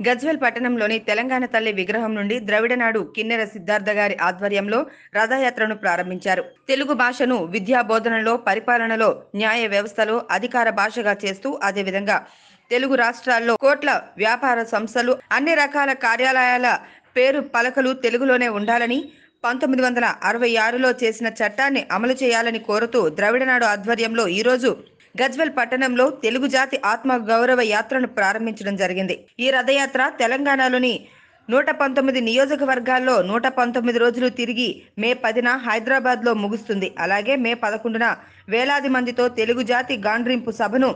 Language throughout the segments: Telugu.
గజ్వెల్ పట్టణంలోని తెలంగాణ తల్లి విగ్రహం నుండి ద్రవిడనాడు కిన్నెర సిద్ధార్థ గారి ఆధ్వర్యంలో రథయాత్రను ప్రారంభించారు. తెలుగు భాషను విద్యా బోధనలో పరిపాలనలో న్యాయ వ్యవస్థలో అధికార భాషగా చేస్తూ అదేవిధంగా తెలుగు రాష్ట్రాల్లో కోట్ల వ్యాపార సంస్థలు అన్ని రకాల కార్యాలయాల పేరు పలకలు తెలుగులోనే ఉండాలని పంతొమ్మిది వందల అరవై ఆరులో చేసిన చట్టాన్ని అమలు చేయాలని కోరుతూ ద్రవిడనాడు ఆధ్వర్యంలో ఈరోజు గజ్వెల్ పట్టణంలో తెలుగు జాతి ఆత్మ గౌరవ యాత్రను ప్రారంభించడం జరిగింది. ఈ రథయాత్ర తెలంగాణలోని నూట పంతొమ్మిది నియోజకవర్గాల్లో నూట పంతొమ్మిది రోజులు తిరిగి మే పదిన హైదరాబాద్లో ముగుస్తుంది. అలాగే మే పదకొండున వేలాది మందితో తెలుగు జాతి గాండ్రింపు సభను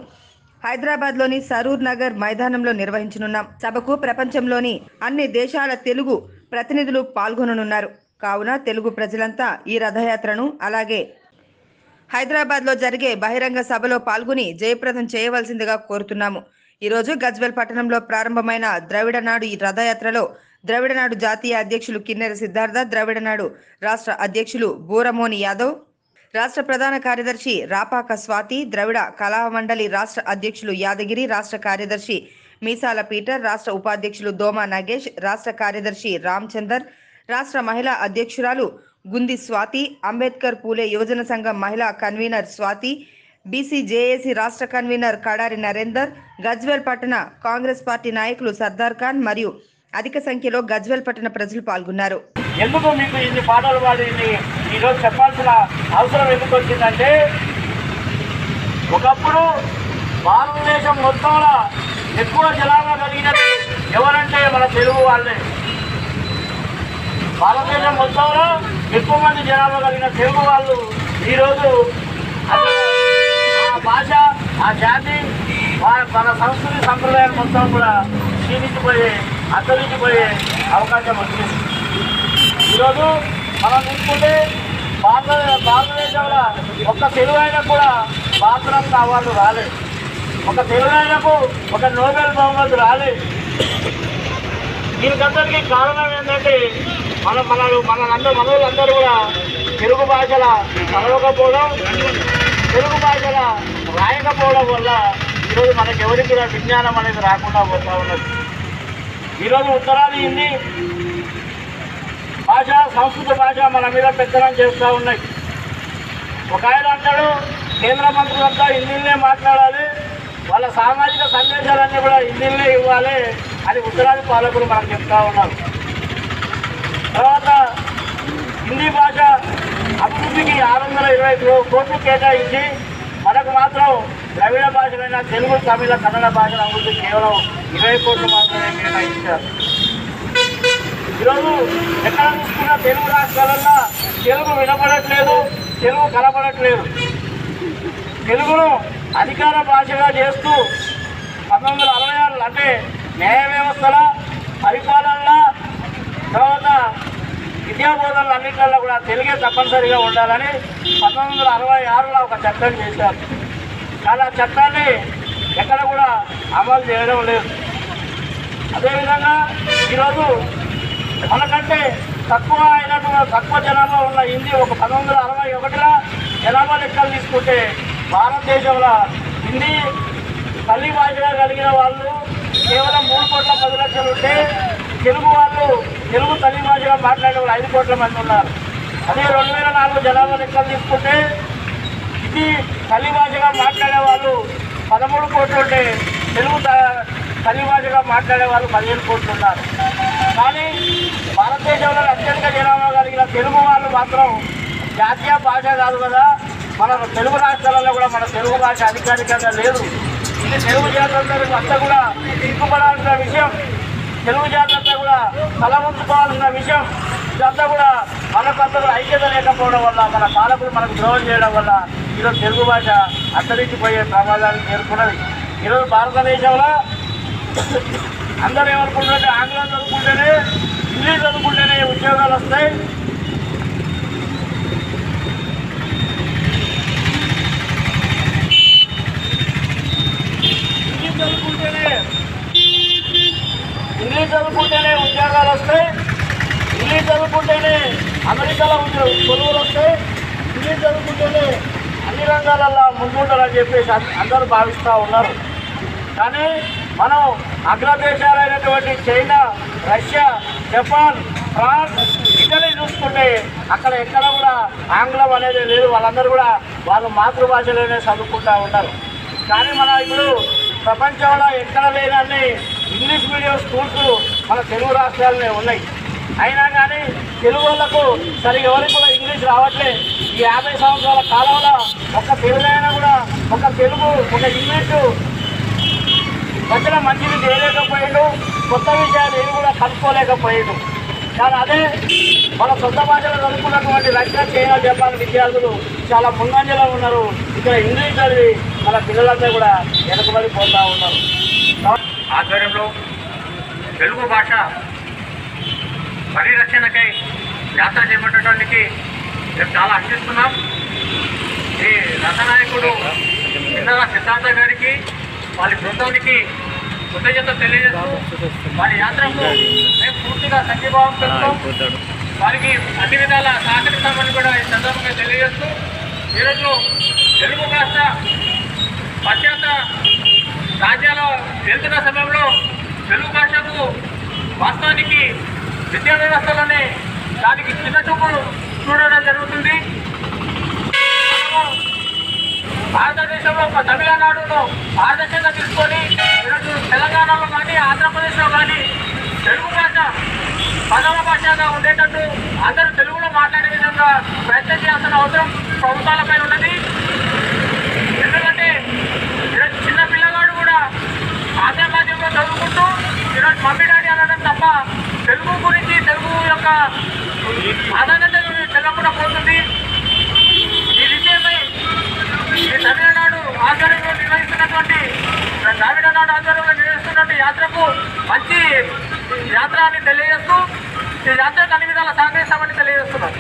హైదరాబాద్లోని సరూర్ నగర్ మైదానంలో నిర్వహించనున్నాం. సభకు ప్రపంచంలోని అన్ని దేశాల తెలుగు ప్రతినిధులు పాల్గొననున్నారు. కావున తెలుగు ప్రజలంతా ఈ రథయాత్రను అలాగే హైదరాబాద్లో జరిగే బహిరంగ సభలో పాల్గొని జయప్రదం చేయవలసిందిగా కోరుతున్నాము. ఈరోజు గజ్వెల్ పట్టణంలో ప్రారంభమైన ద్రవిడనాడు ఈ రథయాత్రలో ద్రవిడనాడు జాతీయ అధ్యక్షులు కిన్నెర సిద్ధార్థ ద్రవిడనాడు రాష్ట్ర అధ్యక్షులు బూరమోని యాదవ్ రాష్ట్ర ప్రధాన కార్యదర్శి రాపాక స్వాతి ద్రవిడ కళామండలి రాష్ట్ర అధ్యక్షులు యాదగిరి రాష్ట్ర కార్యదర్శి మీసాల పీటర్ రాష్ట్ర ఉపాధ్యక్షులు దోమా నాగేష్ రాష్ట్ర కార్యదర్శి రామచందర్ రాష్ట్ర మహిళా అధ్యక్షురాలు గుంది స్వాతి అంబేద్కర్ పూలే యువజన సంఘం మహిళా కన్వీనర్ స్వాతి బీసీజేఏసీ రాష్ట్ర కన్వీనర్ కడారి నరేందర్ గజ్వేల్ పట్టణ కాంగ్రెస్ పార్టీ నాయకులు సర్దార్ ఖాన్ మరియు అధిక సంఖ్యలో గజ్వేల్ పట్టణ ప్రజలు పాల్గొన్నారు. ఎందుకు మీకు ఇన్ని పాటలు పాడి ఈరోజు చెప్పాల్సిన అవసరం ఎందుకు వచ్చిందంటే ఒకప్పుడు భారతదేశం మొత్తంలో ఎక్కువ జనాభా కలిగినది ఎవరంటే మన తెలుగు వాళ్ళే. భారతదేశం మొత్తంలో ఎక్కువ మంది జనాభా కలిగిన తెలుగు వాళ్ళు ఈరోజు ఆ భాష ఆ జాతి మన సంస్కృతి సంప్రదాయాలు మొత్తం కూడా క్షీణించిపోయే అంతరించిపోయే అవకాశం వచ్చింది. ఈరోజు మనం చూసుకుంటే భారత భారతదేశంలో ఒక్క తెలుగు అయినా కూడా భారతరత్న అవార్డు రాలేదు. ఒక తెలుగు ఆయనకు ఒక నోబెల్ బహుమతి రాలేదు. దీనికందరికీ కారణం ఏంటంటే మన మన మన అందరూ కూడా తెలుగు భాషల చదవకపోవడం తెలుగు భాషల రాయకపోవడం వల్ల ఈరోజు మనకి ఎవరికి కూడా విజ్ఞానం అనేది రాకుండా పోతా ఉన్నది. ఈరోజు ఉత్తరాది హిందీ భాష సంస్కృత భాష మన మీద పెత్తనం చేస్తూ ఉన్నాయి. ఒక ఆయన అంటాడు కేంద్ర మంత్రులంతా హిందీనే మాట్లాడాలి వాళ్ళ సామాజిక సందేశాలన్నీ కూడా హిందీనే ఇవ్వాలి అని ఉత్తరాది పాలకులు మనకు చెప్తా ఉన్నారు. తర్వాత హిందీ భాష అభివృద్ధికి ఆరు వందల ఇరవై కోట్లు కేటాయించి మనకు మాత్రం ద్రవిడ భాషలైన తెలుగు తమిళ కన్నడ భాషల అభివృద్ధి కేవలం ఇరవై కోట్లు మాత్రమే కేటాయించారు. ఈరోజు ఎక్కడ చూసుకున్న తెలుగు రాష్ట్రాలల్లో తెలుగు వినపడట్లేదు తెలుగు కనపడట్లేదు. తెలుగును అధికార భాషగా చేస్తూ పంతొమ్మిది వందల అరవై ఆరు అంటే న్యాయ వ్యవస్థల పరిపాలన తర్వాత విద్యా బోధనలు అన్నింటిలో కూడా తెలుగే తప్పనిసరిగా ఉండాలని పంతొమ్మిది వందల అరవై ఆరులో ఒక చట్టం చేశారు. కానీ ఆ చట్టాన్ని ఎక్కడ కూడా అమలు చేయడం లేదు. అదేవిధంగా ఈరోజు మనకంటే తక్కువ అయినటువంటి తక్కువ జనాభా ఉన్న హిందీ ఒక పంతొమ్మిది వందల అరవై ఒకటిలో జనాభా లెక్కలు తీసుకుంటే భారతదేశంలో హిందీ తల్లి భాషగా కలిగిన వాళ్ళు కేవలం మూడు కోట్ల పది లక్షలు ఉంటే తెలుగు వాళ్ళు తెలుగు తల్లి భాషగా మాట్లాడే వాళ్ళు ఐదు కోట్ల మంది ఉన్నారు. అదే రెండు వేల నాలుగు జనాభా లెక్కలు తీసుకుంటే ఇది తల్లి భాషగా మాట్లాడే వాళ్ళు పదమూడు కోట్లు ఉంటే తెలుగు త- తల్లి భాషగా మాట్లాడే వాళ్ళు పదిహేను కోట్లు ఉన్నారు. కానీ భారతదేశంలో అత్యధిక జనాభా కలిగిన తెలుగు వాళ్ళు మాత్రం జాతీయ భాష కాదు కదా. మన తెలుగు రాష్ట్రాలలో కూడా మన తెలుగు భాష అధికారికంగా లేదు. ఇది తెలుగు జాతర అంతా కూడా సిగ్గుపడాల్సిన విషయం. తెలుగు జాతర కూడా విషయం ఇదంతా కూడా మనకు కూడా ఐక్యత లేకపోవడం వల్ల మన పాలకులు మనకు ద్రోహం చేయడం వల్ల ఈరోజు తెలుగు భాష అంతరించిపోయే ప్రమాదాన్ని చేరుకున్నది ఈరోజు భారతదేశంలో అందరూ ఏమనుకుంటారంటే ఆంగ్లం చదువుకుంటేనే ఇంగ్లీష్ చదువుకుంటేనే ఉద్యోగాలు వస్తాయి ఇంగ్లీష్ చదువుకుంటేనే ఇంగ్లీష్ చదువుకుంటేనే ఉద్యోగాలు వస్తాయి ఇంగ్లీష్ చదువుకుంటేనే అమెరికాలో ఉద్యోగ కొనుగోలు వస్తే ఇంగ్లీష్ జరుగుతుంటేనే అన్ని రంగాలలో ముందుంటారని చెప్పేసి అందరూ భావిస్తూ ఉన్నారు. కానీ మనం అగ్రదేశాలైనటువంటి China Russia Japan France Italy చూసుకుంటే అక్కడ ఎక్కడ కూడా ఆంగ్లం అనేది లేదు. వాళ్ళందరూ కూడా వాళ్ళ మాతృభాషలోనే చదువుకుంటూ ఉంటారు కానీ మన ఇప్పుడు ప్రపంచంలో ఎక్కడ లేనన్ని ఇంగ్లీష్ మీడియం స్కూల్స్ మన తెలుగు రాష్ట్రాలనే ఉన్నాయి. అయినా కానీ తెలుగు వాళ్ళకు సరిగా ఎవరికి కూడా ఇంగ్లీష్ రావట్లే. ఈ యాభై సంవత్సరాల కాలంలో ఒక తెలుగైనా కూడా ఒక తెలుగు ఒక ఇంగ్లీషు వచ్చిన మంచిది చేయలేకపోయాడు కొత్త విషయాలు ఏవి కూడా కలుపుకోలేకపోయాడు కానీ అదే మన సొంత భాషలో చదువుకున్నటువంటి రక్షణ చైనా జపాన్ విద్యార్థులు. చాలా ముందంజలో ఉన్నారు. ఇక్కడ ఇంగ్లీష్ చదివి మన పిల్లలందరూ కూడా వెనుకబడి పోతూ ఉన్నారు. ఆధ్వర్యంలో తెలుగు భాష పరిరక్షణకై యాత్ర చేపట్టడానికి మేము చాలా హర్షిస్తున్నాం ఈ రథనాయకుడు కిందల సిద్ధార్థ గారికి వాళ్ళ బృందానికి కృతజ్ఞత తెలియజేస్తూ వారి యాత్రకు మేము పూర్తిగా సంఘీభావం పెడతాం వారికి అన్ని విధాల సహకరిస్తామని కూడా ఈ సందర్భంగా తెలియజేస్తూ ఈరోజు తెలుగు భాష పాశ్చాత్య రాజ్యాల వెళ్తున్న సమయంలో తెలుగు భాషకు వాస్తవానికి విద్యా వ్యవస్థలోనే దానికి చిన్న చూపులు చూడడం జరుగుతుంది. భారతదేశంలో ఒక తమిళనాడులో ఆదర్శంగా తీసుకొని ఈరోజు తెలంగాణలో కానీ ఆంధ్రప్రదేశ్లో కానీ తెలుగు భాష ప్రథమ భాషగా ఉండేటట్టు అందరూ తెలుగులో మాట్లాడే విధంగా ప్రయత్నం చేయాల్సిన అవసరం ప్రభుత్వాలపై ఉన్నది. ఎందుకంటే ఈరోజు చిన్న పిల్లగాడు కూడా ఆంధ్ర మాధ్యమంలో చదువుకుంటూ ఈరోజు మమ్మీ డాడీ అనడం తప్ప తెలుగు గురించి తెలుగు యొక్క ప్రాధాన్యత తెలవకుండా పోతుంది. ఈ విషయమై ఈ తమిళనాడు ఆధ్వర్యంలో నిర్వహిస్తున్నటువంటి ద్రావిడ నాడు ఆధ్వర్యంలో నిర్వహిస్తున్నటువంటి యాత్రకు మంచి యాత్ర అని తెలియజేస్తూ ఈ యాత్రకు అన్ని విధాల తెలియజేస్తున్నారు